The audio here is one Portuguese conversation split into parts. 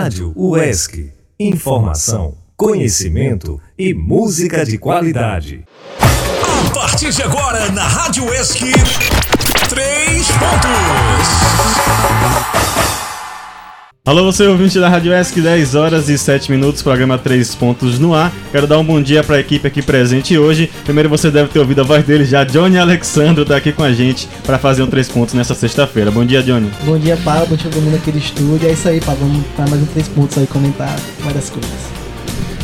Rádio UESC. Informação, conhecimento e música de qualidade. A partir de agora, na Rádio UESC, três pontos. Alô, você ouvinte da Rádio ESC, 10 horas e 7 minutos, programa 3 pontos no ar. Quero dar um bom dia para a equipe aqui presente hoje. Primeiro você deve ter ouvido a voz dele já, Johnny Alexandro está aqui com a gente para fazer um 3 pontos nessa sexta-feira. Bom dia, Johnny. Bom dia, Pablo. Bom dia todo mundo aqui do estúdio. É isso aí, Pablo. Vamos para mais um 3 pontos aí, comentar várias coisas.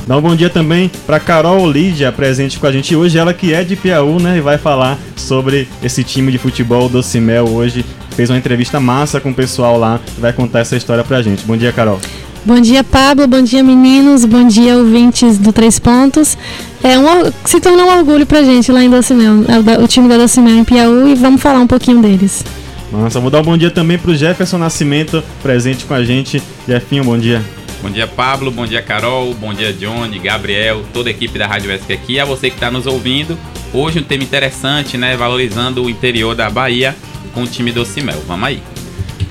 Dá um bom dia também para Carol Lídia, presente com a gente hoje. Ela que é de Piauí, né? E vai falar sobre esse time de futebol do Cimel hoje fez uma entrevista massa com o pessoal lá e vai contar essa história pra gente. Bom dia, Carol. Bom dia, Pablo. Bom dia, meninos. Bom dia, ouvintes do Três Pontos. É um, se tornou um orgulho pra gente lá em Docimel, é o time da Docimel em Piauí, e vamos falar um pouquinho deles. Nossa, vou dar um bom dia também pro Jefferson Nascimento, presente com a gente. Jefinho, bom dia. Bom dia, Pablo. Bom dia, Carol. Bom dia, Johnny, Gabriel, toda a equipe da Rádio ESC aqui. A você que está nos ouvindo. Hoje um tema interessante, né? Valorizando o interior da Bahia com o time do Cimel. Vamos aí.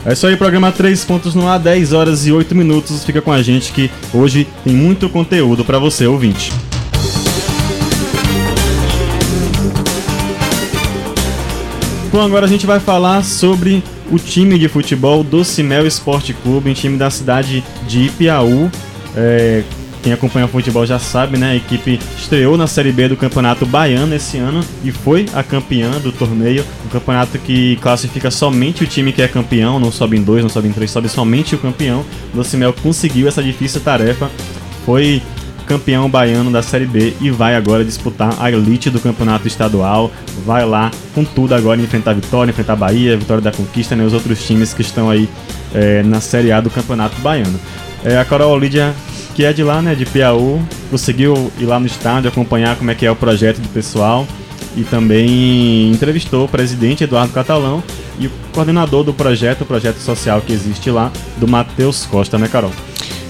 É isso aí, programa 3 pontos no ar, 10 horas e 8 minutos. Fica com a gente que hoje tem muito conteúdo para você, ouvinte. Bom, agora a gente vai falar sobre o time de futebol do Cimel Esporte Clube, um time da cidade de Ipiaú. É, quem acompanha o futebol já sabe, né? A equipe estreou na Série B do Campeonato Baiano esse ano e foi a campeã do torneio. Um campeonato que classifica somente o time que é campeão, não sobe em dois, não sobe em três, sobe somente o campeão. O Docimel conseguiu essa difícil tarefa, foi campeão baiano da Série B e vai agora disputar a elite do campeonato estadual. Vai lá com tudo agora enfrentar a Vitória, enfrentar a Bahia, a Vitória da Conquista, né, os outros times que estão aí é, na Série A do campeonato baiano. É, a Coral Lídia que é de lá, né, de Piauí, conseguiu ir lá no estádio acompanhar como é que é o projeto do pessoal e também entrevistou o presidente Eduardo Catalão e o coordenador do projeto, o projeto social que existe lá, do Matheus Costa, né, Carol?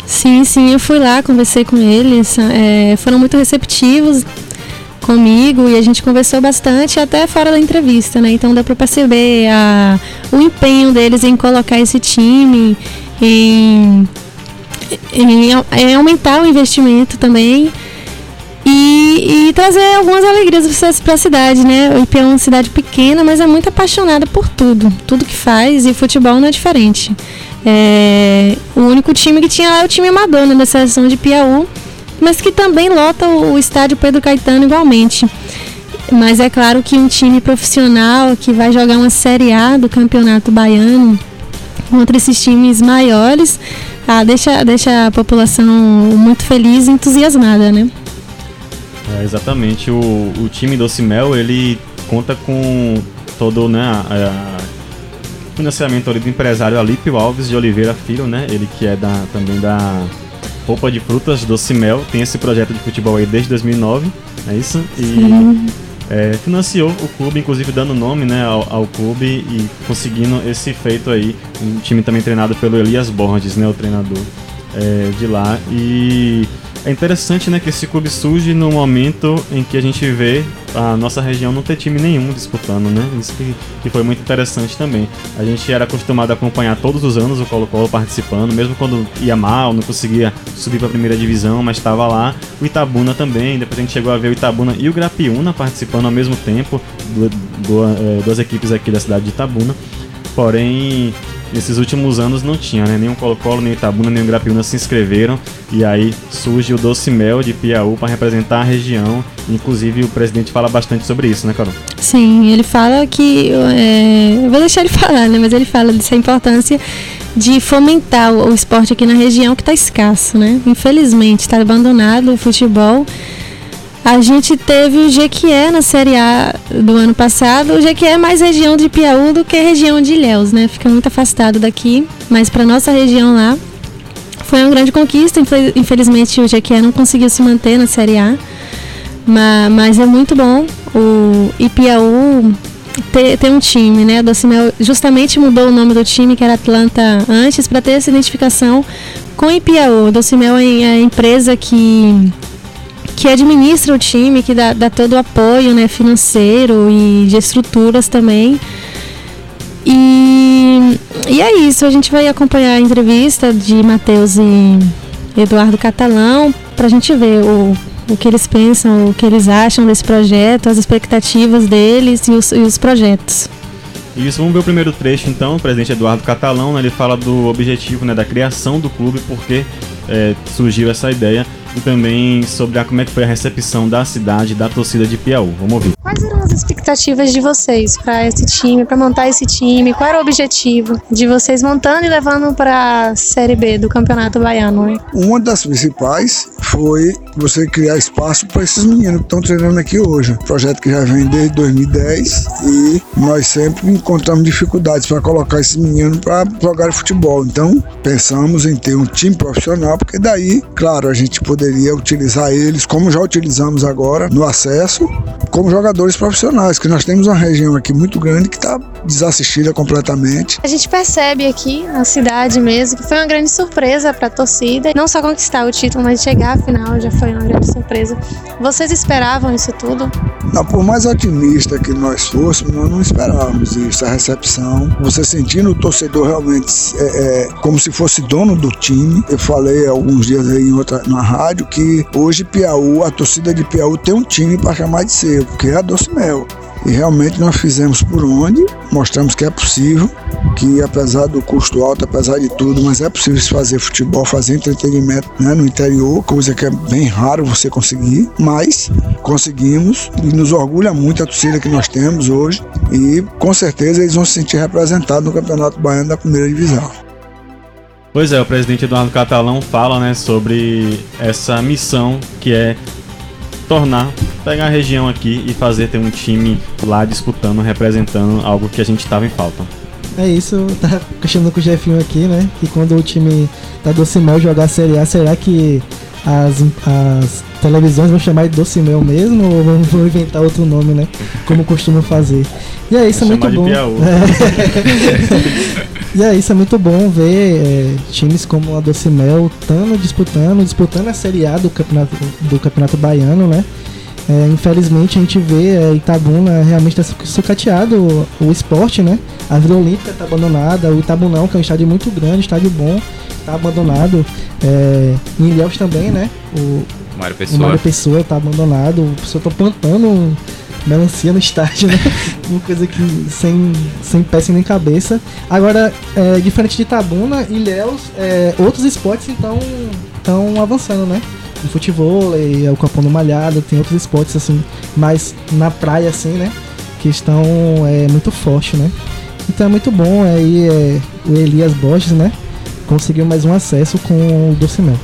Sim, sim, eu fui lá, conversei com eles, é, foram muito receptivos comigo e a gente conversou bastante até fora da entrevista, né? Então dá para perceber a, o empenho deles em colocar esse time, em em, em aumentar o investimento também e, e trazer algumas alegrias para a cidade, né? O IP é uma cidade pequena, mas é muito apaixonada por tudo, tudo que faz, e futebol não é diferente. É, o único time que tinha lá é o time amador, né, da seleção de Piauí, mas que também lota o, estádio Pedro Caetano igualmente. Mas é claro que um time profissional que vai jogar uma Série A do Campeonato Baiano contra esses times maiores ah, deixa, deixa a população muito feliz e entusiasmada, né? É, exatamente. O, o time do Cimel, ele conta com todo né, financiamento ali do empresário Alípio Alves de Oliveira Filho, né? Ele que é da, também da Roupa de Frutas do Cimel, tem esse projeto de futebol aí desde 2009, é isso? E Sim é, financiou o clube, inclusive dando nome né, ao, ao, clube e conseguindo esse feito aí. Um time também treinado pelo Elias Borges, né, o treinador é, de lá. E é interessante né, que esse clube surge no momento em que a gente vê a nossa região não ter time nenhum disputando, né? Isso que, que foi muito interessante também. A gente era acostumado a acompanhar todos os anos o Colo-Colo participando, mesmo quando ia mal, não conseguia subir para a primeira divisão, mas estava lá. O Itabuna também, depois a gente chegou a ver o Itabuna e o Grapiúna participando ao mesmo tempo, do, é, duas equipes aqui da cidade de Itabuna. Porém, nesses últimos anos não tinha, né? O Colo-Colo, nem Itabuna, nem Grapiúna se inscreveram. E aí surge o Doce Mel de Piauí para representar a região. Inclusive o presidente fala bastante sobre isso, né, Carol? Sim, ele fala que. É, eu vou deixar ele falar, né? Mas ele fala dessa importância de fomentar o esporte aqui na região que está escasso, né? Infelizmente, está abandonado o futebol. A gente teve o Jequié na Série A do ano passado. O Jequié é mais região de Piauí do que região de Ilhéus, né? Fica muito afastado daqui, mas para nossa região lá foi uma grande conquista. Infelizmente o Jequié não conseguiu se manter na Série A, mas é muito bom o Ipiaú ter, ter um time, né? O Docimel justamente mudou o nome do time, que era Atlanta antes, para ter essa identificação com o Ipiaú. O Docimel é a empresa que que administra o time, que dá, dá todo o apoio né, financeiro e de estruturas também. E, e é isso, a gente vai acompanhar a entrevista de Matheus e Eduardo Catalão para a gente ver o, o que eles pensam, o que eles acham desse projeto, as expectativas deles e os, e os projetos. Isso, vamos ver o primeiro trecho então, o presidente Eduardo Catalão, né, ele fala do objetivo né, da criação do clube, porque é, surgiu essa ideia e também sobre a, como é que foi a recepção da cidade, da torcida de Piauí. Vamos ouvir. Quais eram as expectativas de vocês para esse time, para montar esse time? Qual era o objetivo de vocês montando e levando para a Série B do Campeonato Baiano? Uma das principais foi você criar espaço para esses meninos que estão treinando aqui hoje. Projeto que já vem desde 2010 e nós sempre encontramos dificuldades para colocar esses meninos para jogar futebol. Então pensamos em ter um time profissional, porque daí, claro, a gente poderia utilizar eles como já utilizamos agora no acesso, como profissionais, que nós temos uma região aqui muito grande que está desassistida completamente. A gente percebe aqui na cidade mesmo que foi uma grande surpresa para a torcida, não só conquistar o título, mas chegar à final já foi uma grande surpresa. Vocês esperavam isso tudo? Não, por mais otimista que nós fôssemos, nós não esperávamos isso, a recepção. Você sentindo o torcedor realmente é, é, como se fosse dono do time. Eu falei alguns dias aí em outra, na rádio que hoje Piauí, a torcida de Piauí tem um time para chamar de seu, porque é a Doce Mel. E realmente nós fizemos por onde, mostramos que é possível, que apesar do custo alto, apesar de tudo, mas é possível se fazer futebol, fazer entretenimento né, no interior, coisa que é bem raro você conseguir, mas conseguimos e nos orgulha muito a torcida que nós temos hoje e com certeza eles vão se sentir representados no Campeonato Baiano da primeira divisão. Pois é, o presidente Eduardo Catalão fala né, sobre essa missão que é tornar, pegar a região aqui e fazer ter um time lá disputando, representando algo que a gente estava em falta. É isso, eu tava questionando com o Jefinho aqui, né? Que quando o time da Docimel jogar a Série A, será que as, as televisões vão chamar de Docimel mesmo ou vão, vão inventar outro nome, né? Como costumam fazer. E é isso, é muito bom. É. e é isso, é muito bom ver é, times como a Docimel estando disputando, disputando a Série A do Campeonato, do campeonato Baiano, né? É, infelizmente a gente vê é, Itabuna realmente está sucateado o, o, esporte, né? A Vila Olímpica está abandonada, o Itabunão, que é um estádio muito grande, estádio bom, está abandonado. É, em Ilhéus também, né? O Mário Pessoa. O Mário Pessoa está abandonado, o pessoal está plantando melancia no estádio, né? Uma coisa que sem, sem pé sem nem cabeça. Agora, é, diferente de Itabuna, Ilhéus, é, outros esportes então estão avançando, né? O futebol, é o Capão do Malhado, tem outros esportes assim, mais na praia assim, né? Que estão é, muito forte, né? Então é muito bom aí é, o Elias Borges, né? Conseguiu mais um acesso com o Docimel.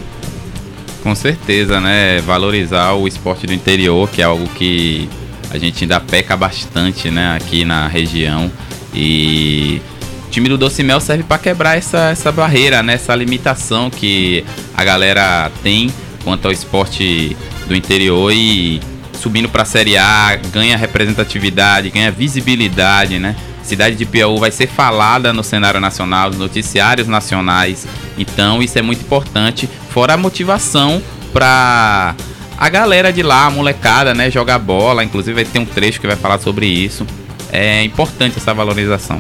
Com certeza, né? Valorizar o esporte do interior, que é algo que a gente ainda peca bastante, né? Aqui na região. E o time do Docimel serve para quebrar essa, essa barreira, né? Essa limitação que a galera tem quanto ao esporte do interior e subindo para a Série A, ganha representatividade, ganha visibilidade, né? Cidade de Piauí vai ser falada no cenário nacional, nos noticiários nacionais. Então, isso é muito importante, fora a motivação para a galera de lá, a molecada, né, jogar bola, inclusive vai ter um trecho que vai falar sobre isso. É importante essa valorização.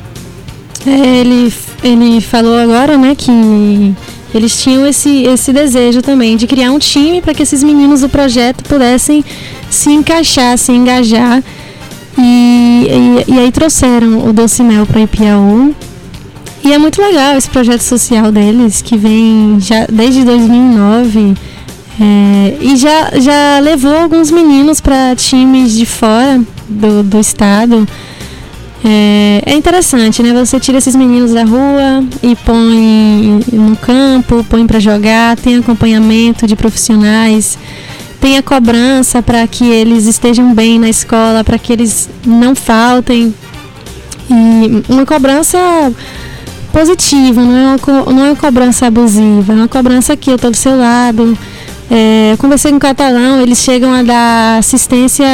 É, ele, ele falou agora, né, que eles tinham esse, esse desejo também de criar um time para que esses meninos do projeto pudessem se encaixar, se engajar. E, e, e aí trouxeram o Doce Mel para Ipiaú. E é muito legal esse projeto social deles, que vem já desde 2009. É, e já, já levou alguns meninos para times de fora do, do estado. É, é, interessante, né? Você tira esses meninos da rua e põe no campo, põe para jogar, tem acompanhamento de profissionais, tem a cobrança para que eles estejam bem na escola, para que eles não faltem. E uma cobrança positiva, não é uma, não é uma cobrança abusiva, é uma cobrança que eu estou do seu lado, é, conversei com o Catalão, eles chegam a dar assistência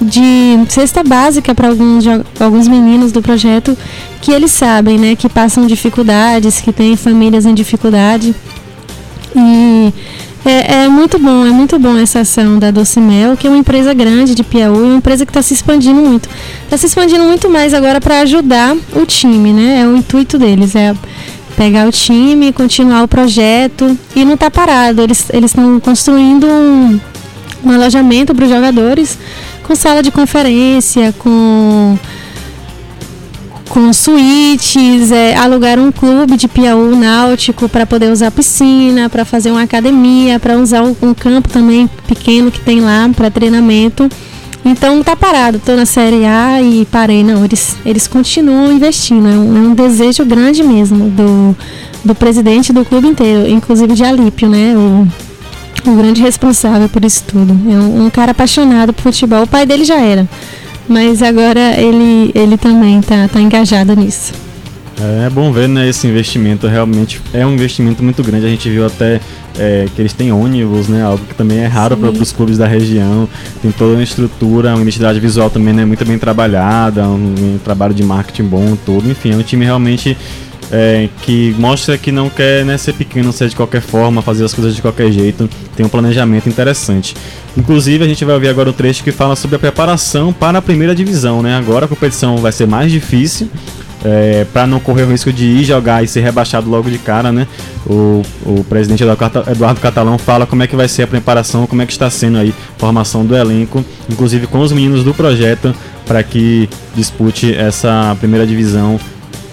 de cesta básica para alguns, alguns meninos do projeto que eles sabem, né, que passam dificuldades, que têm famílias em dificuldade. E É, é, muito bom, é muito bom essa ação da Docimel, que é uma empresa grande de Piauí, uma empresa que está se expandindo muito. Está se expandindo muito mais agora para ajudar o time, né? É o intuito deles, é pegar o time, continuar o projeto e não tá parado. Eles estão construindo um, um alojamento para os jogadores com sala de conferência, com com suítes, é, alugaram um clube de Piauí náutico para poder usar piscina, para fazer uma academia, para usar um, um, campo também pequeno que tem lá para treinamento. Então tá parado, tô na Série A e parei. Não, eles, eles continuam investindo. É um, é um desejo grande mesmo do, do presidente do clube inteiro, inclusive de Alípio, né? O, o grande responsável por isso tudo. É um, um cara apaixonado por futebol. O pai dele já era. Mas agora ele, ele também tá, tá engajado nisso. É, bom ver, né, esse investimento realmente é um investimento muito grande. A gente viu até é, que eles têm ônibus, né, algo que também é raro para os clubes da região. Tem toda uma estrutura, uma identidade visual também né, muito bem trabalhada, um, um trabalho de marketing bom todo. Enfim, é um time realmente é, que mostra que não quer né, ser pequeno, ser de qualquer forma, fazer as coisas de qualquer jeito, tem um planejamento interessante. Inclusive, a gente vai ouvir agora o trecho que fala sobre a preparação para a primeira divisão. Né? Agora a competição vai ser mais difícil. É, para não correr o risco de ir jogar e ser rebaixado logo de cara, né? O, o presidente Eduardo Catalão fala como é que vai ser a preparação, como é que está sendo aí a formação do elenco, inclusive com os meninos do projeto, para que dispute essa primeira divisão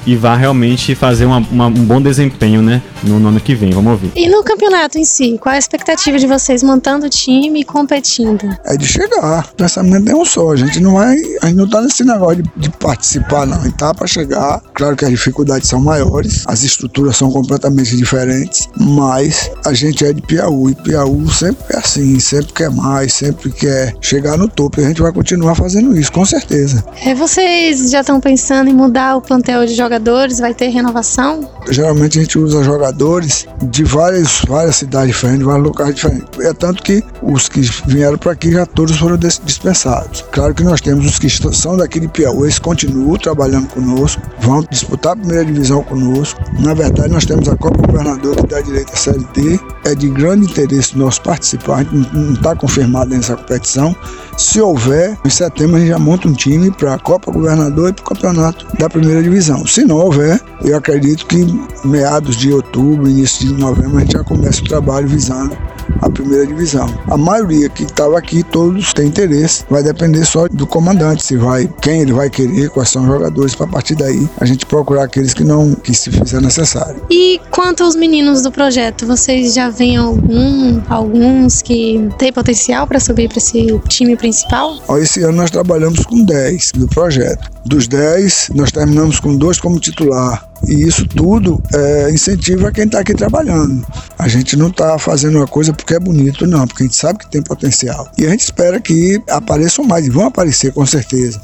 e vá realmente fazer uma, uma, um bom desempenho né, no, no, ano que vem. Vamos ouvir. E no campeonato em si, qual é a expectativa de vocês montando o time e competindo? É de chegar. O pensamento é um só. A gente não vai. A gente não tá nesse negócio de, de participar, não. A gente tá para chegar. Claro que as dificuldades são maiores, as estruturas são completamente diferentes, mas a gente é de Piauí. Piauí sempre é assim, sempre quer mais, sempre quer chegar no topo. E a gente vai continuar fazendo isso, com certeza. É, vocês já estão pensando em mudar o plantel de jogadores? Jogadores? Vai ter renovação? Geralmente a gente usa jogadores de várias, várias cidades diferentes, vários locais diferentes. É tanto que os que vieram para aqui já todos foram dispensados. Claro que nós temos os que são daqui de Piauí, eles continuam trabalhando conosco, vão disputar a primeira divisão conosco. Na verdade, nós temos a Copa Governador que dá direito à D. É de grande interesse nosso participar, não está confirmado nessa competição. Se houver, em setembro a gente já monta um time para a Copa Governador e para o campeonato da primeira divisão. Se não houver, eu acredito que meados de outubro, início de novembro, a gente já começa o trabalho visando a primeira divisão. A maioria que estava aqui, todos têm interesse. Vai depender só do comandante, se vai, quem ele vai querer, quais são os jogadores, para partir daí a gente procurar aqueles que não, que se fizer necessário. E quanto aos meninos do projeto, vocês já veem algum, alguns que têm potencial para subir para esse time principal? Esse ano nós trabalhamos com 10 do projeto. Dos 10, nós terminamos com dois como titular. E isso tudo é, incentiva quem está aqui trabalhando. A gente não está fazendo uma coisa porque é bonito, não, porque a gente sabe que tem potencial. E a gente espera que apareçam mais, e vão aparecer com certeza.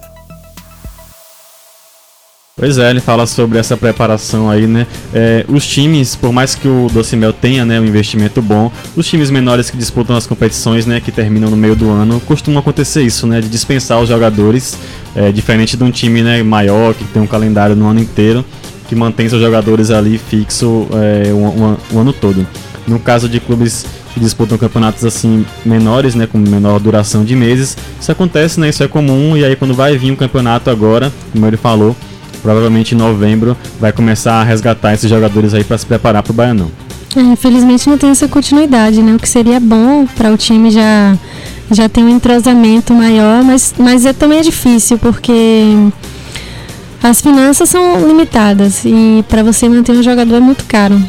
Pois é, ele fala sobre essa preparação aí, né? É, os times, por mais que o Docimel tenha né, um investimento bom, os times menores que disputam as competições, né, que terminam no meio do ano, costuma acontecer isso, né? De dispensar os jogadores, é, diferente de um time né, maior, que tem um calendário no ano inteiro, que mantém seus jogadores ali fixo é, o, ano todo. No caso de clubes que disputam campeonatos assim menores, né, com menor duração de meses, isso acontece, né? Isso é comum, e aí quando vai vir um campeonato agora, como ele falou provavelmente em novembro vai começar a resgatar esses jogadores aí para se preparar para o Baianão. É, infelizmente não tem essa continuidade, né? O que seria bom para o time já já tem um entrosamento maior, mas mas é, também é difícil porque as finanças são limitadas e para você manter um jogador é muito caro.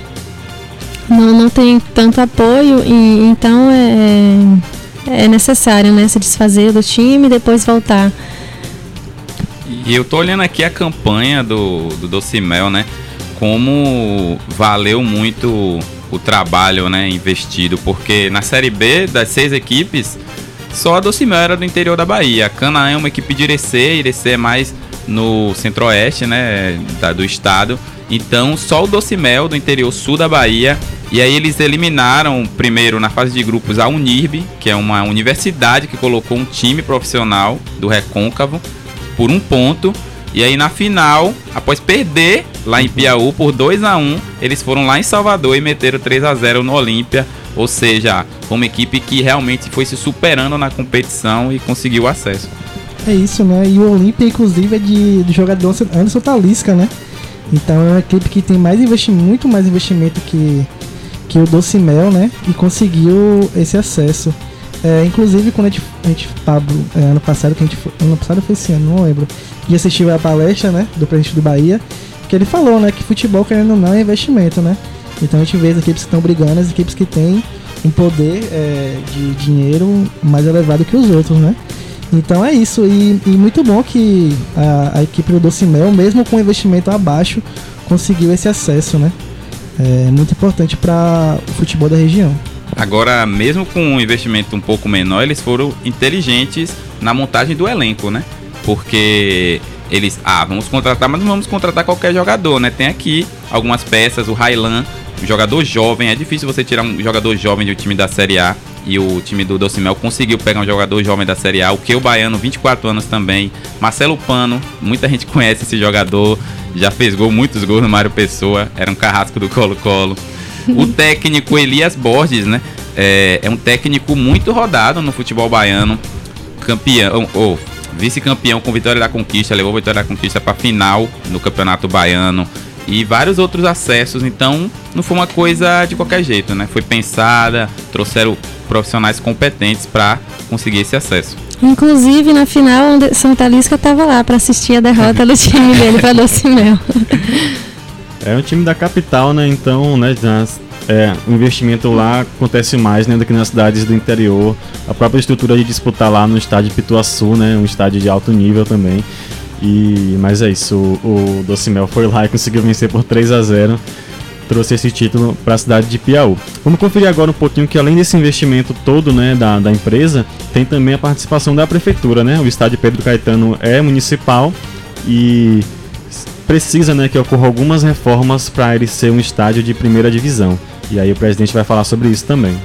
Não, não tem tanto apoio e então é, é necessário né, se desfazer do time e depois voltar e eu tô olhando aqui a campanha do, do Docimel, né? Como valeu muito o trabalho né, investido, porque na Série B, das seis equipes, só a Docimel era do interior da Bahia. A Canaã é uma equipe de Irecê, Irecê é mais no centro-oeste né, da, do estado. Então, só o Docimel do interior sul da Bahia. E aí eles eliminaram primeiro na fase de grupos a Unirb, que é uma universidade que colocou um time profissional do Recôncavo por um ponto. E aí na final, após perder lá em Piauí por 2 a 1 eles foram lá em Salvador e meteram 3 a 0 no Olímpia. Ou seja, uma equipe que realmente foi se superando na competição e conseguiu acesso. É isso, né? E o Olímpia, inclusive, é de, do jogador Anderson Talisca, né? Então é uma equipe que tem mais investimento, muito mais investimento que, que o Doce Mel, né? E conseguiu esse acesso. É, inclusive, quando a gente, a gente Pablo, é, ano passado, que a gente foi, ano passado foi esse ano, não lembro, e assistiu a palestra, né, do presidente do Bahia, que ele falou, né, que futebol, querendo ou não, é investimento, né? Então a gente vê as equipes que estão brigando, as equipes que têm um poder é, de dinheiro mais elevado que os outros, né? Então é isso, e, e muito bom que a, a equipe do Docimel, mesmo com investimento abaixo, conseguiu esse acesso, né? É muito importante para o futebol da região. Agora, mesmo com um investimento um pouco menor, eles foram inteligentes na montagem do elenco, né? Porque eles, ah, vamos contratar, mas não vamos contratar qualquer jogador, né? Tem aqui algumas peças, o Railan, um jogador jovem, é difícil você tirar um jogador jovem do time da Série A e o time do Docimel conseguiu pegar um jogador jovem da Série A, o que o Baiano, 24 anos também. Marcelo Pano, muita gente conhece esse jogador, já fez gol, muitos gols no Mário Pessoa, era um carrasco do Colo-Colo. O técnico Elias Borges, né? É, é, um técnico muito rodado no futebol baiano, campeão, ou vice-campeão com Vitória da Conquista, levou Vitória da Conquista para final no Campeonato Baiano e vários outros acessos. Então, não foi uma coisa de qualquer jeito, né? Foi pensada, trouxeram profissionais competentes para conseguir esse acesso. Inclusive, na final, Santa Lisca estava lá para assistir a derrota do time dele para Docimel. É um time da capital, né? Então, né, é, o investimento lá acontece mais né, do que nas cidades do interior. A própria estrutura de disputar lá no estádio Pituaçu, né? Um estádio de alto nível também. E, mas é isso, o, o Docimel foi lá e conseguiu vencer por 3 a 0 trouxe esse título para a cidade de Piauí. Vamos conferir agora um pouquinho que além desse investimento todo né, da, da empresa, tem também a participação da prefeitura. Né? O estádio Pedro Caetano é municipal e precisa né, que ocorra algumas reformas para ele ser um estádio de primeira divisão. E aí o presidente vai falar sobre isso também.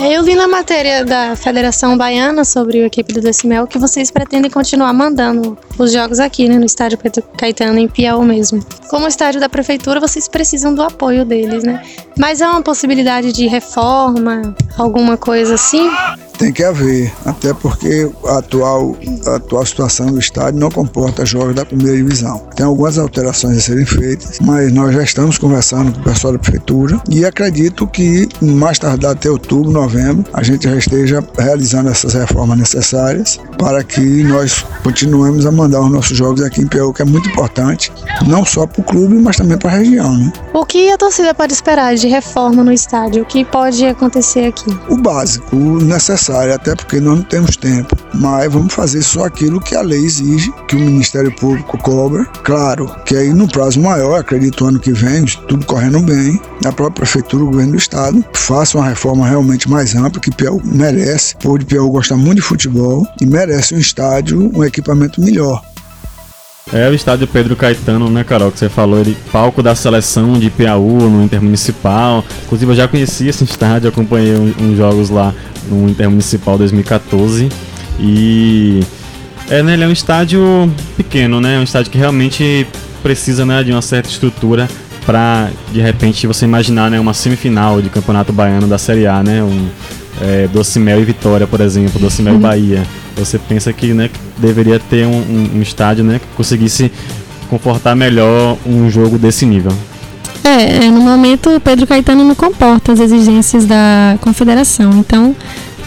É, eu li na matéria da Federação Baiana sobre a equipe do Decimel que vocês pretendem continuar mandando os jogos aqui, né, no estádio Caetano, em Piauí mesmo. Como estádio da prefeitura, vocês precisam do apoio deles, né? Mas é uma possibilidade de reforma, alguma coisa assim? Tem que haver, até porque a atual, a atual situação do estádio não comporta jogos da primeira divisão. Tem algumas alterações a serem feitas, mas nós já estamos conversando com o pessoal da prefeitura e acredito que mais tardar até outubro, novembro, a gente já esteja realizando essas reformas necessárias para que nós continuemos a mandar os nossos jogos aqui em Piauí, que é muito importante, não só para o clube, mas também para a região. Né? O que a torcida pode esperar de reforma no estádio? O que pode acontecer aqui? O básico, o necessário necessária, até porque nós não temos tempo. Mas vamos fazer só aquilo que a lei exige, que o Ministério Público cobra. Claro que aí no prazo maior, acredito ano que vem, tudo correndo bem, a própria Prefeitura, o Governo do Estado, faça uma reforma realmente mais ampla, que Piauí merece. O povo de gosta muito de futebol e merece um estádio, um equipamento melhor. É o estádio Pedro Caetano, né, Carol? Que você falou, ele palco da seleção de Piauí no Intermunicipal. Inclusive, eu já conheci esse estádio, acompanhei uns, uns jogos lá no Intermunicipal 2014. E é, né, ele é um estádio pequeno, né? É um estádio que realmente precisa né, de uma certa estrutura para de repente você imaginar né, uma semifinal de Campeonato Baiano da Série A, né? Um é, Docimel e Vitória, por exemplo, Docimel uhum. e Bahia. Você pensa que né, deveria ter um, um, um estádio né, que conseguisse confortar melhor um jogo desse nível. É, é, no momento o Pedro Caetano não comporta as exigências da confederação, então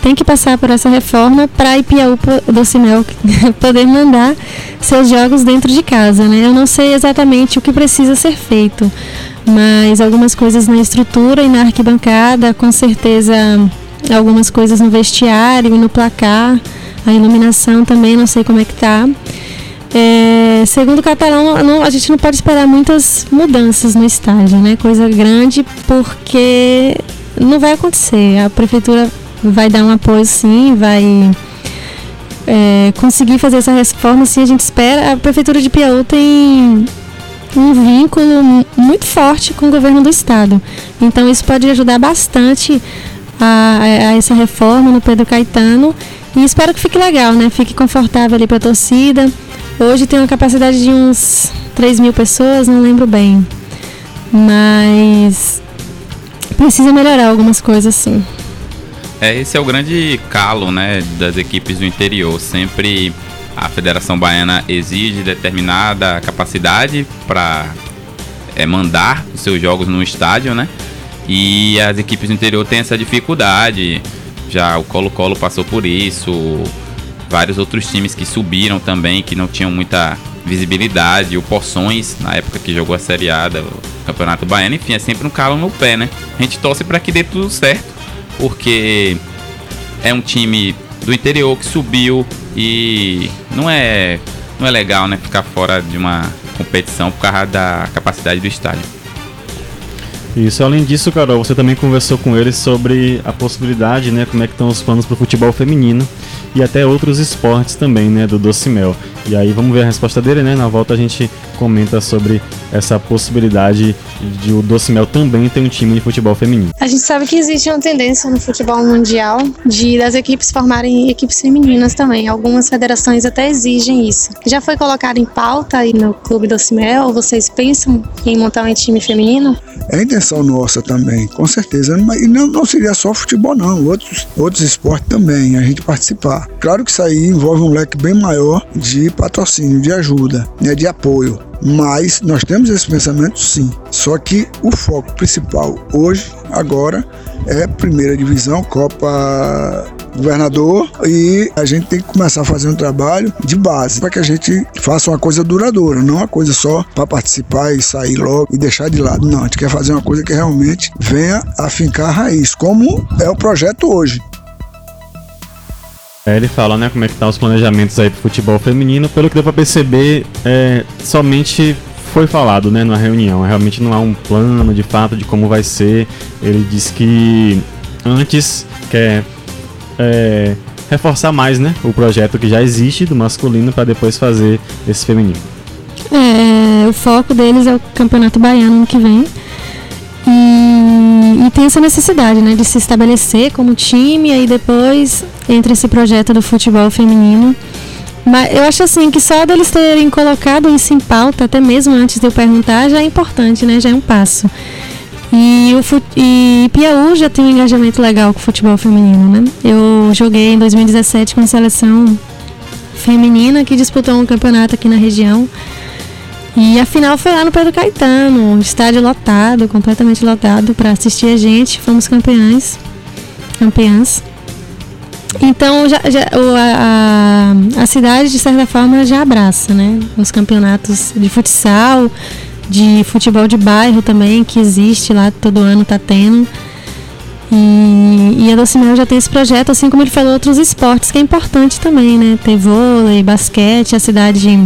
tem que passar por essa reforma para Ipiaú do Cimel poder mandar seus jogos dentro de casa, né? Eu não sei exatamente o que precisa ser feito, mas algumas coisas na estrutura e na arquibancada, com certeza algumas coisas no vestiário e no placar, a iluminação também, não sei como é que tá. É, segundo o Catalão, não, a gente não pode esperar muitas mudanças no estádio, né? Coisa grande, porque não vai acontecer. A prefeitura vai dar um apoio sim, vai é, conseguir fazer essa reforma sim, a gente espera. A prefeitura de Piauí tem um vínculo muito forte com o governo do estado. Então isso pode ajudar bastante a, a essa reforma no Pedro Caetano. E espero que fique legal, né? Fique confortável ali para a torcida. Hoje tem uma capacidade de uns 3 mil pessoas, não lembro bem. Mas precisa melhorar algumas coisas sim. É, esse é o grande calo né, das equipes do interior. Sempre a Federação Baiana exige determinada capacidade para é, mandar os seus jogos no estádio, né? E as equipes do interior têm essa dificuldade. Já o Colo-Colo passou por isso. Vários outros times que subiram também, que não tinham muita visibilidade. O Poções, na época que jogou a Série A do Campeonato Baiano. Enfim, é sempre um calo no pé, né? A gente torce para que dê tudo certo, porque é um time do interior que subiu e não é, não é legal, né? Ficar fora de uma competição por causa da capacidade do estádio. Isso, além disso, Carol, você também conversou com eles sobre a possibilidade, né, como é que estão os planos para o futebol feminino e até outros esportes também, né, do Doce Mel. E aí vamos ver a resposta dele, né? Na volta a gente comenta sobre essa possibilidade de o Doce Mel também ter um time de futebol feminino. A gente sabe que existe uma tendência no futebol mundial de das equipes formarem equipes femininas também. Algumas federações até exigem isso. Já foi colocado em pauta aí no Clube Doce Mel? Vocês pensam em montar um time feminino? É a intenção nossa também, com certeza. E não, não seria só futebol, não. Outros, outros esportes também, a gente participar. Claro que isso aí envolve um leque bem maior de patrocínio, de ajuda, né, de apoio. Mas nós temos esse pensamento sim. Só que o foco principal hoje, agora, é primeira divisão, Copa Governador e a gente tem que começar a fazer um trabalho de base para que a gente faça uma coisa duradoura, não uma coisa só para participar e sair logo e deixar de lado. Não, a gente quer fazer uma coisa que realmente venha a fincar a raiz, como é o projeto hoje. É, ele fala, né, como é que tá os planejamentos aí pro futebol feminino. Pelo que deu pra perceber, é, somente foi falado, né, na reunião. Realmente não há um plano de fato de como vai ser. Ele disse que antes quer é, reforçar mais, né, o projeto que já existe do masculino para depois fazer esse feminino. É, o foco deles é o Campeonato Baiano ano que vem. E, e, tem essa necessidade, né, de se estabelecer como time aí depois entra esse projeto do futebol feminino. Mas eu acho assim que só deles terem colocado isso em pauta, até mesmo antes de eu perguntar, já é importante, né? Já é um passo. E, o, e Piauí já tem um engajamento legal com o futebol feminino, né? Eu joguei em 2017 com a seleção feminina que disputou um campeonato aqui na região. E a final foi lá no Pedro Caetano, estádio lotado, completamente lotado, para assistir a gente. Fomos campeãs. Campeãs. Então já, já a, a, cidade, de certa forma, já abraça, né? Os campeonatos de futsal, de futebol de bairro também, que existe lá, todo ano tá tendo. E, e a Docimel já tem esse projeto, assim como ele falou, outros esportes, que é importante também, né? Ter vôlei, basquete, a cidade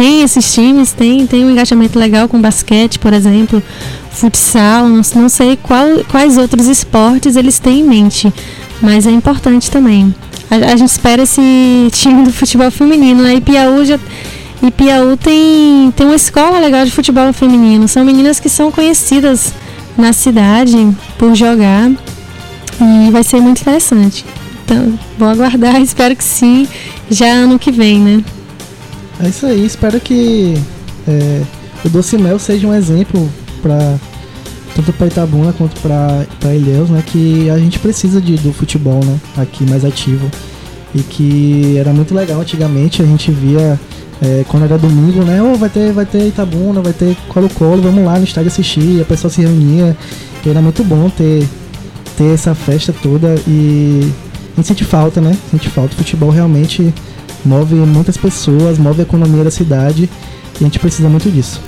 tem esses times, tem, tem um engajamento legal com basquete, por exemplo, futsal, não, não sei qual, quais outros esportes eles têm em mente, mas é importante também. A, a gente espera esse time do futebol feminino, né? E Piauí já. E Piauí tem, tem uma escola legal de futebol feminino. São meninas que são conhecidas na cidade por jogar. E vai ser muito interessante. Então, vou aguardar, espero que sim, já ano que vem, né? É isso aí, espero que é, o Doce Mel seja um exemplo para tanto para Itabuna quanto para Ilhéus, né, que a gente precisa de, do futebol, né, aqui mais ativo e que era muito legal antigamente, a gente via é, quando era domingo, né, oh, vai ter vai ter Itabuna, vai ter Colo-Colo, vamos lá no estádio assistir, a pessoa se reunia, era muito bom ter ter essa festa toda e a gente sente falta, né? A gente falta o futebol realmente move muitas pessoas, move a economia da cidade e a gente precisa muito disso.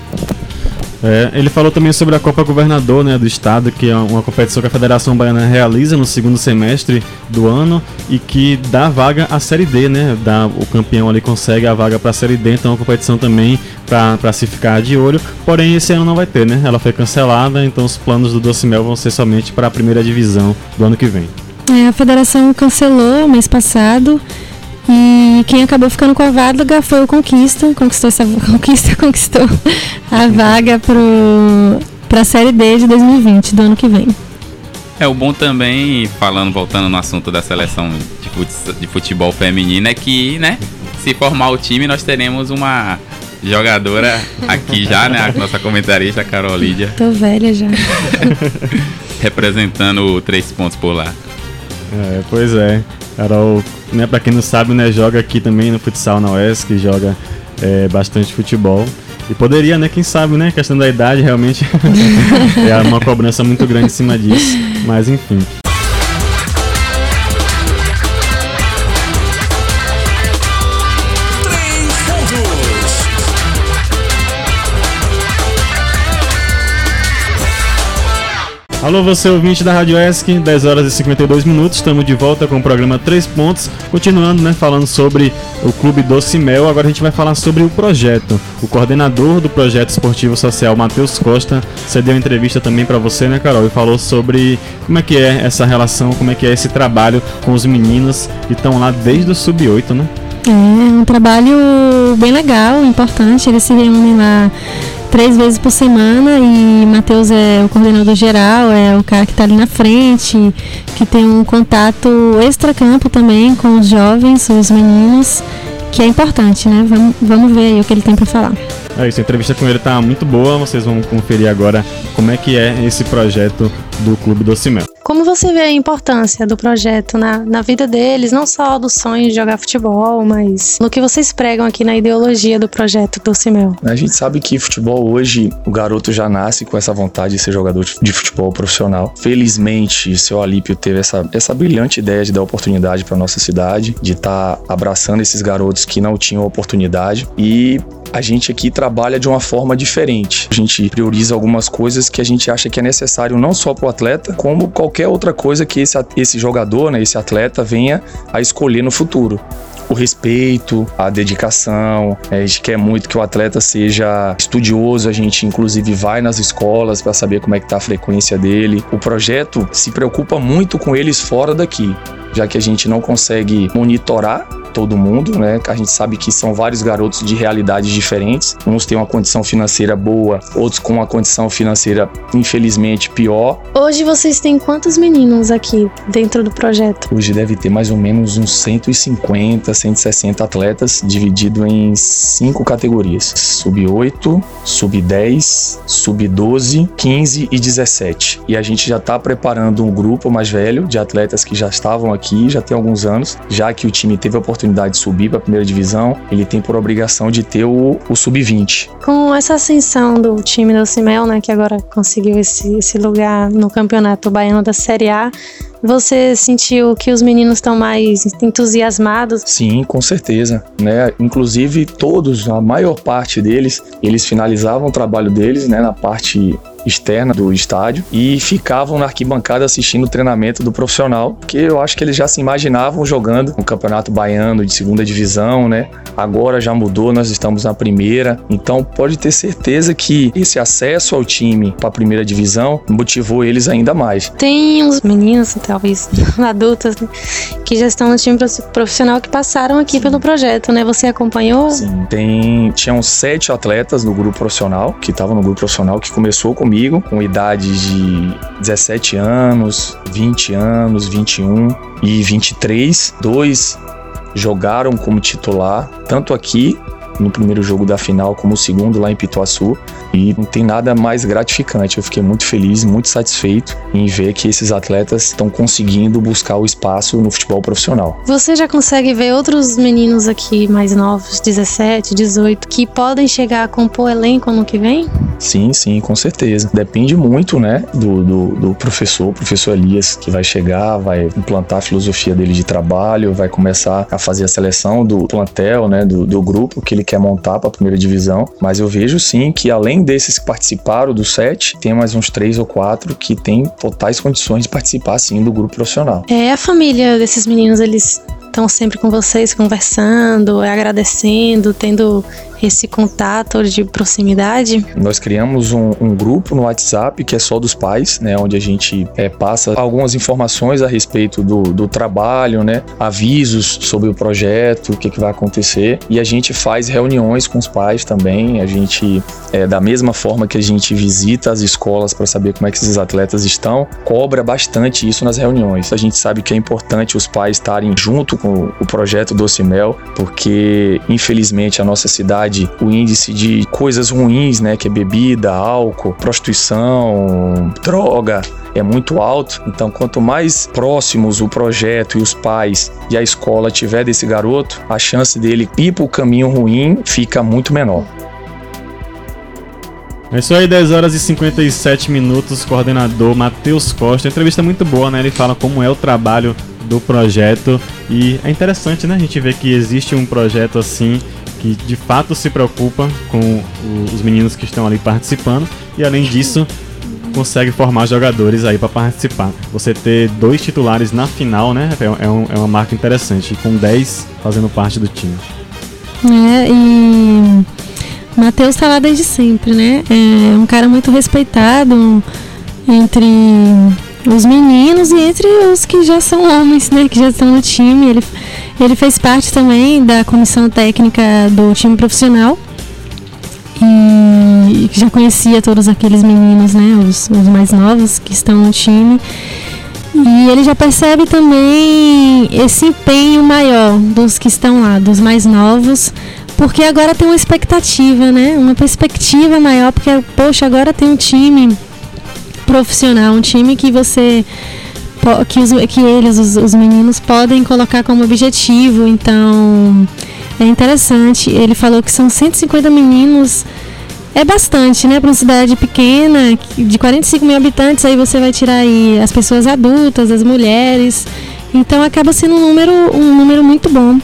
É, ele falou também sobre a Copa Governador né, do Estado, que é uma competição que a Federação Baiana realiza no segundo semestre do ano e que dá vaga à Série D, né? Dá, o campeão ali consegue a vaga para a Série D, então é uma competição também para se ficar de olho. Porém, esse ano não vai ter, né? Ela foi cancelada, então os planos do Doce Mel vão ser somente para a primeira divisão do ano que vem. É, a federação cancelou mês passado e quem acabou ficando com a vaga foi o Conquista, conquistou essa conquista, conquistou a vaga para a Série D de 2020, do ano que vem. É o bom também, falando, voltando no assunto da seleção de futebol feminino, é que, né, se formar o time, nós teremos uma jogadora aqui já, né? A nossa comentarista, Carol Lídia. Tô velha já. representando três pontos por lá. É, pois é. Carol, né, pra quem não sabe, né, joga aqui também no futsal na UESC, joga é, bastante futebol. E poderia, né, quem sabe, né, questão da idade realmente é uma cobrança muito grande em cima disso. Mas enfim. Alô, você ouvinte da Rádio ESC, 10 horas e 52 minutos, estamos de volta com o programa 3 Pontos, continuando, né, falando sobre o Clube Doce Mel, agora a gente vai falar sobre o projeto. O coordenador do projeto esportivo social, Matheus Costa, cedeu entrevista também para você, né, Carol, e falou sobre como é que é essa relação, como é que é esse trabalho com os meninos que estão lá desde o Sub-8, né? É um trabalho bem legal, importante, eles se reúnem lá três vezes por semana e Matheus é o coordenador geral, é o cara que está ali na frente, que tem um contato extra-campo também com os jovens, os meninos, que é importante, né? Vamos, vamos ver aí o que ele tem para falar. É isso, a entrevista com ele tá muito boa, vocês vão conferir agora como é que é esse projeto do Clube do Cimel. Como você vê a importância do projeto na, na vida deles, não só do sonho de jogar futebol, mas no que vocês pregam aqui na ideologia do projeto do Cimel? A gente sabe que futebol hoje, o garoto já nasce com essa vontade de ser jogador de futebol profissional. Felizmente, seu Alípio teve essa, essa brilhante ideia de dar oportunidade para nossa cidade, de estar tá abraçando esses garotos que não tinham oportunidade e a gente aqui trabalha de uma forma diferente. A gente prioriza algumas coisas que a gente acha que é necessário não só para o atleta, como qualquer outra coisa que esse, esse jogador, né, esse atleta venha a escolher no futuro o respeito, a dedicação. A gente quer muito que o atleta seja estudioso, a gente inclusive vai nas escolas para saber como é que tá a frequência dele. O projeto se preocupa muito com eles fora daqui, já que a gente não consegue monitorar todo mundo, né? A gente sabe que são vários garotos de realidades diferentes. Uns têm uma condição financeira boa, outros com uma condição financeira, infelizmente, pior. Hoje vocês têm quantos meninos aqui dentro do projeto? Hoje deve ter mais ou menos uns 150, 160 atletas, dividido em cinco categorias: sub-8, sub-10, sub-12, 15 e 17. E a gente já está preparando um grupo mais velho de atletas que já estavam aqui, já tem alguns anos, já que o time teve a oportunidade oportunidade de subir para a primeira divisão, ele tem por obrigação de ter o, o sub-20. Com essa ascensão do time do Cimel, né, que agora conseguiu esse, esse lugar no campeonato baiano da Série A, você sentiu que os meninos estão mais entusiasmados? Sim, com certeza, né? Inclusive todos, a maior parte deles, eles finalizavam o trabalho deles, né, na parte externa do estádio e ficavam na arquibancada assistindo o treinamento do profissional, que eu acho que eles já se imaginavam jogando no Campeonato Baiano de segunda divisão, né? Agora já mudou, nós estamos na primeira, então pode ter certeza que esse acesso ao time para a primeira divisão motivou eles ainda mais. Tem uns meninos, talvez adultos, né, que já estão no time profissional que passaram aqui Sim. pelo projeto, né? Você acompanhou? Sim, tem tinham sete atletas no grupo profissional que estavam no grupo profissional que começou com comigo, com idades de 17 anos, 20 anos, 21 e 23. Dois jogaram como titular, tanto aqui no primeiro jogo da final como o segundo lá em Pituaçu. E não tem nada mais gratificante. Eu fiquei muito feliz, muito satisfeito em ver que esses atletas estão conseguindo buscar o espaço no futebol profissional. Você já consegue ver outros meninos aqui mais novos, 17, 18, que podem chegar a compor elenco ano que vem? Sim, sim, com certeza. Depende muito, né, do, do, do professor, o professor Elias, que vai chegar, vai implantar a filosofia dele de trabalho, vai começar a fazer a seleção do plantel, né, do, do grupo que ele quer montar para a primeira divisão. Mas eu vejo sim que além desses que participaram do set, tem mais uns três ou quatro que têm totais condições de participar, sim, do grupo profissional. É, a família desses meninos, eles estão sempre com vocês, conversando, agradecendo, tendo esse contato de proximidade? Nós criamos um, um grupo no WhatsApp que é só dos pais, né? Onde a gente é, passa algumas informações a respeito do, do trabalho, né? Avisos sobre o projeto, o que, que vai acontecer. E a gente faz reuniões com os pais também. A gente, é, da mesma forma que a gente visita as escolas para saber como é que esses atletas estão, cobra bastante isso nas reuniões. A gente sabe que é importante os pais estarem junto com o projeto Doce Mel, porque infelizmente a nossa cidade, o índice de coisas ruins, né, que é bebida, álcool, prostituição, droga, é muito alto. Então, quanto mais próximos o projeto e os pais e a escola tiver desse garoto, a chance dele ir para o caminho ruim fica muito menor. É isso aí, 10 horas e 57 minutos, coordenador Matheus Costa. Entrevista muito boa, né? Ele fala como é o trabalho do projeto e é interessante, né? A gente ver que existe um projeto assim que de fato se preocupa com os meninos que estão ali participando e além disso consegue formar jogadores aí para participar. Você ter dois titulares na final, né? É, um, é uma marca interessante, com 10 fazendo parte do time. É, e Matheus tá lá desde sempre, né? É um cara muito respeitado entre os meninos e entre os que já são homens, né? Que já estão no time. Ele, ele fez parte também da comissão técnica do time profissional. E, já conhecia todos aqueles meninos, né? Os, os mais novos que estão no time. E ele já percebe também esse empenho maior dos que estão lá, dos mais novos, porque agora tem uma expectativa, né? Uma perspectiva maior, porque, poxa, agora tem um time profissional, um time que você que, os, que eles, os, os meninos, podem colocar como objetivo. Então, é interessante. Ele falou que são 150 meninos. É bastante, né? Para uma cidade pequena, de 45 mil habitantes, aí você vai tirar aí as pessoas adultas, as mulheres. Então acaba sendo um número, um número muito bom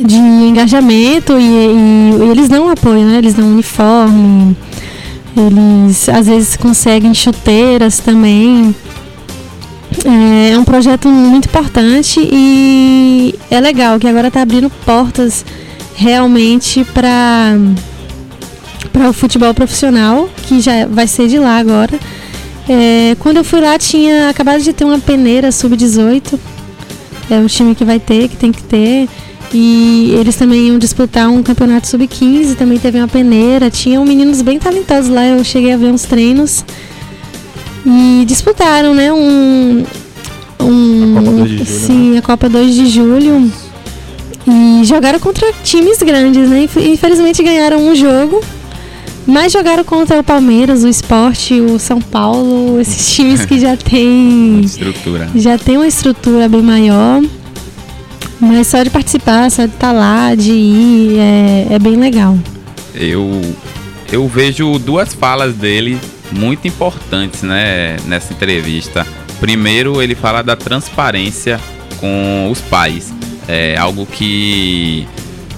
de engajamento e, e, e eles dão apoio, né? Eles dão uniforme, eles às vezes conseguem chuteiras também. É, é um projeto muito importante e é legal que agora está abrindo portas realmente para para o futebol profissional, que já vai ser de lá agora. É, quando eu fui lá tinha acabado de ter uma peneira sub-18. É o time que vai ter, que tem que ter. E eles também iam disputar um campeonato sub-15, também teve uma peneira. Tinham meninos bem talentosos lá, eu cheguei a ver uns treinos. E disputaram, né? Um. um a Copa 2 de julho. Sim, né? a Copa 2 de julho. E jogaram contra times grandes, né? Infelizmente ganharam um jogo. Mas jogaram contra o Palmeiras, o Esporte, o São Paulo, esses times que já tem. Estrutura. Já tem uma estrutura bem maior. Mas só de participar, só de estar lá, de ir, é, é bem legal. Eu, eu vejo duas falas dele muito importantes né, nessa entrevista. Primeiro, ele fala da transparência com os pais. É algo que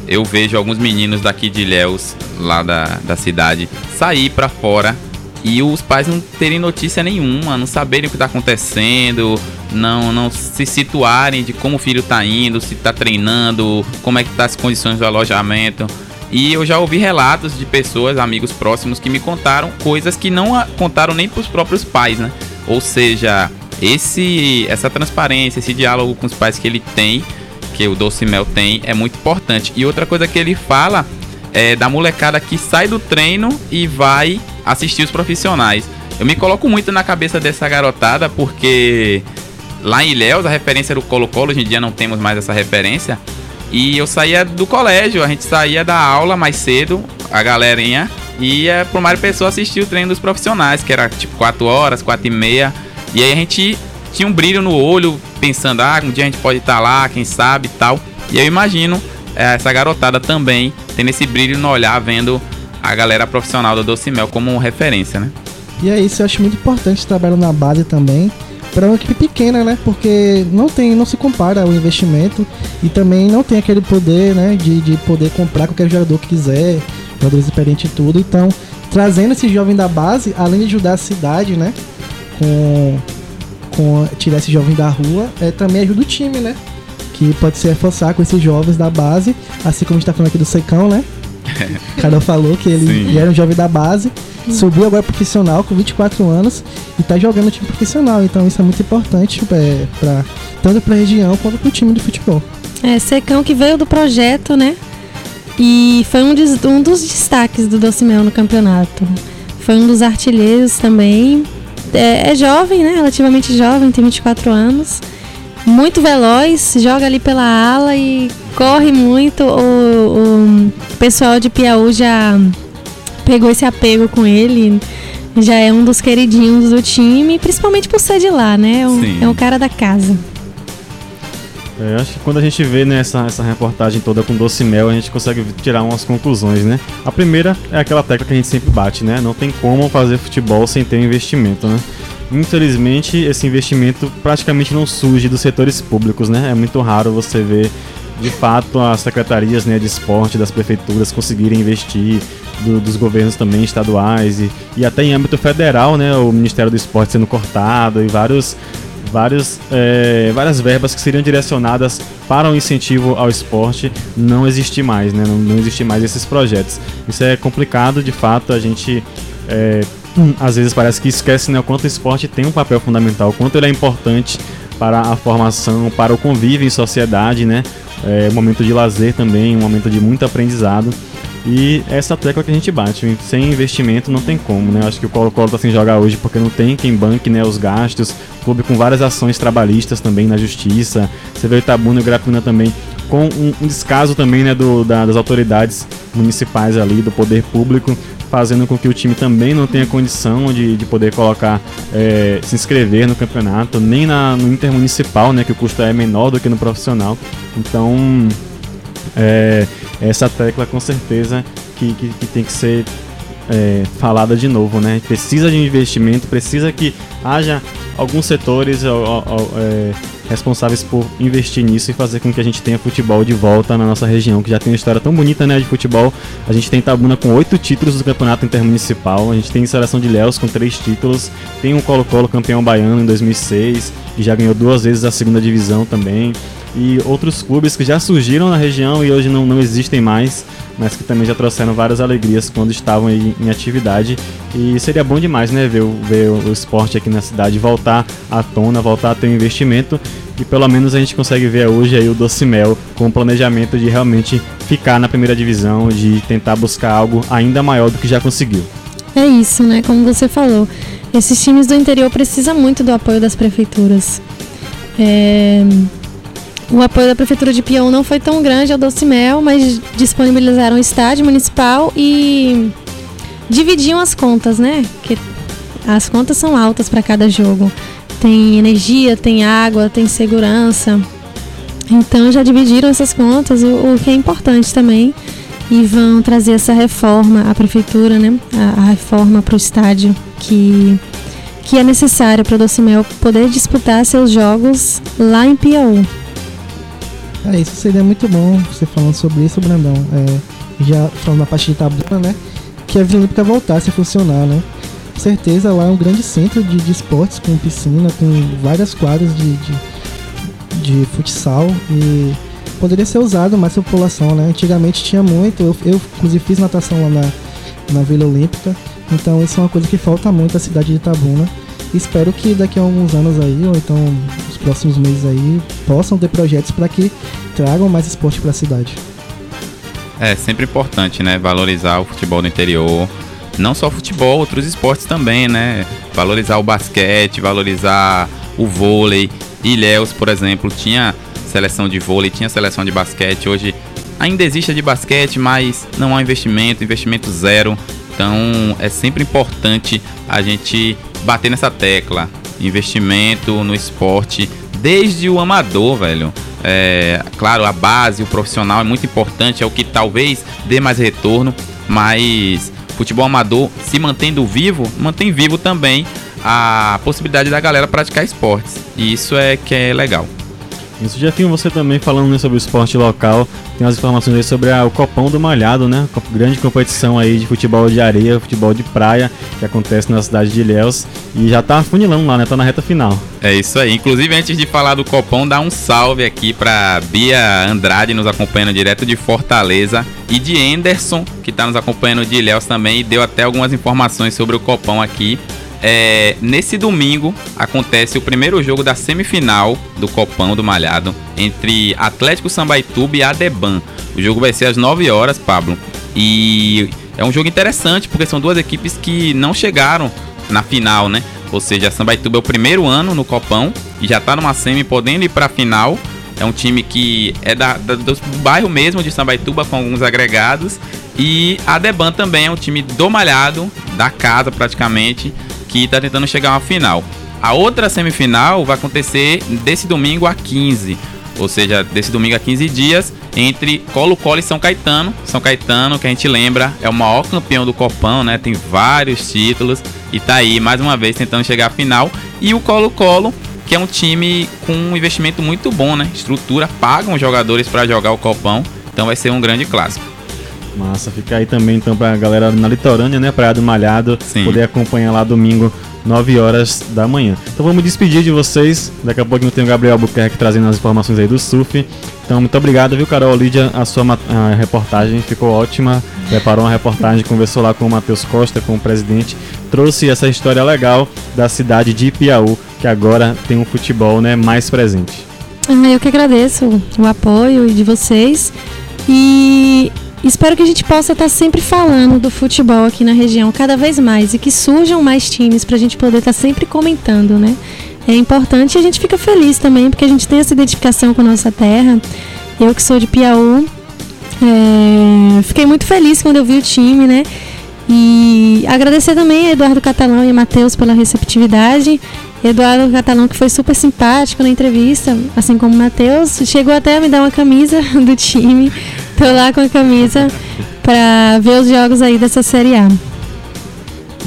eu vejo alguns meninos daqui de Ilhéus, lá da, da cidade, sair para fora e os pais não terem notícia nenhuma, não saberem o que está acontecendo, não não se situarem de como o filho está indo, se está treinando, como é que tá as condições do alojamento. E eu já ouvi relatos de pessoas, amigos próximos, que me contaram coisas que não contaram nem para os próprios pais, né? Ou seja, esse essa transparência, esse diálogo com os pais que ele tem, que o Doce Mel tem, é muito importante. E outra coisa que ele fala é da molecada que sai do treino e vai assistir os profissionais. Eu me coloco muito na cabeça dessa garotada porque lá em Ilhéus a referência era o Colo-Colo, hoje em dia não temos mais essa referência. E eu saía do colégio, a gente saía da aula mais cedo, a galerinha ia pro Mário Pessoa assistir o treino dos profissionais, que era tipo 4 horas, 4 e meia. E aí a gente tinha um brilho no olho, pensando, ah, um dia a gente pode estar tá lá, quem sabe e tal. E eu imagino é, essa garotada também tendo esse brilho no olhar, vendo a galera profissional do Doce Mel como referência, né? E é isso, eu acho muito importante trabalhar na base também para uma equipe pequena, né? Porque não tem, não se compara o investimento e também não tem aquele poder, né? De, de poder comprar qualquer jogador que quiser, jogador experiente e tudo. Então, trazendo esse jovem da base, além de ajudar a cidade, né? Com, com tirar esse jovem da rua, é, também ajuda o time, né? Que pode se reforçar com esses jovens da base, assim como a gente tá falando aqui do Secão, né? O cara falou que ele, ele era um jovem da base, subiu agora profissional com 24 anos e tá jogando time profissional. Então isso é muito importante é, pra, tanto pra região quanto pro time de futebol. É, Secão que veio do projeto, né? E foi um, des, um dos destaques do Docimel no campeonato. Foi um dos artilheiros também. É, é, jovem, né? Relativamente jovem, tem 24 anos. Muito veloz, joga ali pela ala e corre muito. O, o pessoal de Piauí já pegou esse apego com ele. Já é um dos queridinhos do time, principalmente por ser de lá, né? É um, é um cara da casa. É, acho que quando a gente vê né, essa, essa reportagem toda com doce mel, a gente consegue tirar umas conclusões, né? A primeira é aquela tecla que a gente sempre bate, né? Não tem como fazer futebol sem ter um investimento, né? Infelizmente, esse investimento praticamente não surge dos setores públicos, né? É muito raro você ver, de fato, as secretarias né, de esporte das prefeituras conseguirem investir, do, dos governos também estaduais e, e até em âmbito federal, né? O Ministério do Esporte sendo cortado e vários vários, é, várias verbas que seriam direcionadas para o um incentivo ao esporte não existe mais, né? Não, não existe mais esses projetos. Isso é complicado, de fato, a gente é, às vezes parece que esquece né, o quanto o esporte tem um papel fundamental, o quanto ele é importante para a formação, para o convívio em sociedade, né? É um momento de lazer também, um momento de muito aprendizado. E essa tecla que a gente bate, sem investimento não tem como, né? Acho que o Colo-Colo tá sem jogar hoje porque não tem quem banque né, os gastos. Clube com várias ações trabalhistas também na justiça. Você vê o Itabuna e o Grafina também com um, um, descaso também né, do, da, das autoridades municipais ali, do poder público, fazendo com que o time também não tenha condição de, de poder colocar, é, se inscrever no campeonato, nem na, no intermunicipal, né, que o custo é menor do que no profissional. Então, é, essa tecla com certeza que, que, que tem que ser é, falada de novo, né? Precisa de investimento, precisa que haja alguns setores é, responsáveis por investir nisso e fazer com que a gente tenha futebol de volta na nossa região, que já tem uma história tão bonita, né, de futebol. A gente tem Tabuna com oito títulos do campeonato intermunicipal, a gente tem Seleção de Léus com três títulos, tem o Colo-Colo campeão baiano em 2006, e já ganhou duas vezes a segunda divisão também e outros clubes que já surgiram na região e hoje não, não existem mais, mas que também já trouxeram várias alegrias quando estavam em, em atividade. E seria bom demais, né, ver, ver o, esporte aqui na cidade voltar à tona, voltar a ter um investimento. E pelo menos a gente consegue ver hoje aí o Docimel com o planejamento de realmente ficar na primeira divisão, de tentar buscar algo ainda maior do que já conseguiu. É isso, né? Como você falou, esses times do interior precisam muito do apoio das prefeituras. É, o apoio da Prefeitura de Pião não foi tão grande ao Docimel, mas disponibilizaram o estádio municipal e dividiam as contas, né? Que as contas são altas para cada jogo. Tem energia, tem água, tem segurança. Então já dividiram essas contas, o, o que é importante também. E vão trazer essa reforma, a prefeitura, né? A, a reforma para o estádio que, que é necessária para o Docimel poder disputar seus jogos lá em Piauí. É, isso seria muito bom você falando sobre isso, Brandão. É, já falando na parte de Itabuna, né? Que a Vila Olímpica voltasse a funcionar, né? Com certeza lá é um grande centro de, de esportes, com piscina, com várias quadras de, de, de futsal e poderia ser usado mais pela população, né? Antigamente tinha muito, eu, eu inclusive fiz natação lá na, na Vila Olímpica, então isso é uma coisa que falta muito à cidade de Itabuna. Espero que daqui a alguns anos aí, ou então os próximos meses aí, possam ter projetos para que tragam mais esporte para a cidade. É sempre importante, né? Valorizar o futebol do interior. Não só futebol, outros esportes também, né? Valorizar o basquete, valorizar o vôlei. Ilhéus, por exemplo, tinha seleção de vôlei, tinha seleção de basquete. Hoje ainda existe de basquete, mas não há investimento, investimento zero. Então é sempre importante a gente bater nessa tecla. Investimento no esporte, desde o amador, velho. É, claro, a base, o profissional é muito importante, é o que talvez dê mais retorno, mas futebol amador se mantendo vivo, mantém vivo também a possibilidade da galera praticar esportes. E isso é que é legal. Isso, Jefinho, você também falando né, sobre o esporte local, tem umas informações aí sobre a, o Copão do Malhado, né? Grande competição aí de futebol de areia, futebol de praia, que acontece na cidade de Ilhéus e já tá funilando lá, né? Tá na reta final. É isso aí. Inclusive, antes de falar do Copão, dá um salve aqui pra Bia Andrade, nos acompanhando direto de Fortaleza, e de Anderson, que tá nos acompanhando de Ilhéus também, e deu até algumas informações sobre o Copão aqui. É, nesse domingo acontece o primeiro jogo da semifinal do Copão do Malhado entre Atlético Sambaituba e Adeban. O jogo vai ser às 9 horas, Pablo. E é um jogo interessante porque são duas equipes que não chegaram na final, né? Ou seja, a Sambaituba é o primeiro ano no Copão e já tá numa semi podendo ir para a final. É um time que é da, da, do bairro mesmo de Sambaituba com alguns agregados. E a Deban também é um time do Malhado, da casa praticamente que está tentando chegar a uma final. A outra semifinal vai acontecer desse domingo a 15, ou seja, desse domingo a 15 dias, entre Colo-Colo e São Caetano. São Caetano, que a gente lembra, é o maior campeão do Copão, né? Tem vários títulos e tá aí mais uma vez tentando chegar à final. E o Colo-Colo, que é um time com um investimento muito bom, né? Estrutura, pagam os jogadores para jogar o Copão, então vai ser um grande clássico. Massa, fica aí também então pra galera na litorânea, né? Praia do Malhado, Sim. poder acompanhar lá domingo, 9 horas da manhã. Então vamos despedir de vocês. Daqui a pouco tem o Gabriel Albuquerque trazendo as informações aí do surf. Então, muito obrigado, viu, Carol? Lídia, a sua a reportagem ficou ótima. Preparou uma reportagem, conversou lá com o Matheus Costa, com o presidente, trouxe essa história legal da cidade de Piauí, que agora tem um futebol né, mais presente. Ah, eu que agradeço o apoio de vocês. E Espero que a gente possa estar sempre falando do futebol aqui na região cada vez mais e que surjam mais times para a gente poder estar sempre comentando, né? É importante e a gente fica feliz também porque a gente tem essa identificação com a nossa terra. Eu que sou de Piauí, é... fiquei muito feliz quando eu vi o time, né? E agradecer também a Eduardo Catalão e a Matheus pela receptividade. Eduardo Catalão, que foi super simpático na entrevista, assim como o Matheus, chegou até a me dar uma camisa do time. Tô lá com a camisa para ver os jogos aí dessa Série A.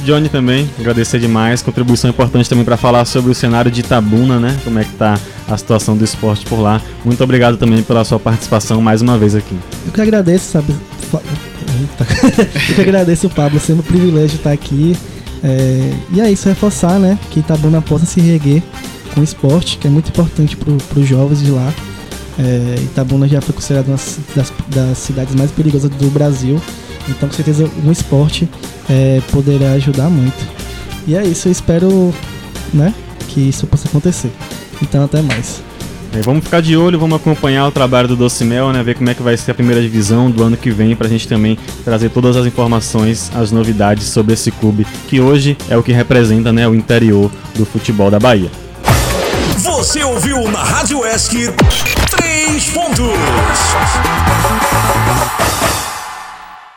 Johnny também, agradecer demais, contribuição importante também para falar sobre o cenário de Itabuna, né? Como é que tá a situação do esporte por lá. Muito obrigado também pela sua participação mais uma vez aqui. Eu que agradeço, sabe? Eu que agradeço o Pablo, sendo um privilégio estar aqui. É, e é isso, reforçar, né? Que Itabuna possa se reerguer com o esporte, que é muito importante para os jovens de lá. É, Itabuna já foi considerada uma das, das, cidades mais perigosas do Brasil. Então, com certeza, o esporte é, poderá ajudar muito. E é isso, eu espero né, que isso possa acontecer. Então, até mais. É, vamos ficar de olho, vamos acompanhar o trabalho do Doce Mel, né, ver como é que vai ser a primeira divisão do ano que vem, para a gente também trazer todas as informações, as novidades sobre esse clube, que hoje é o que representa né, o interior do futebol da Bahia. Você ouviu na Rádio ESC seis pontos.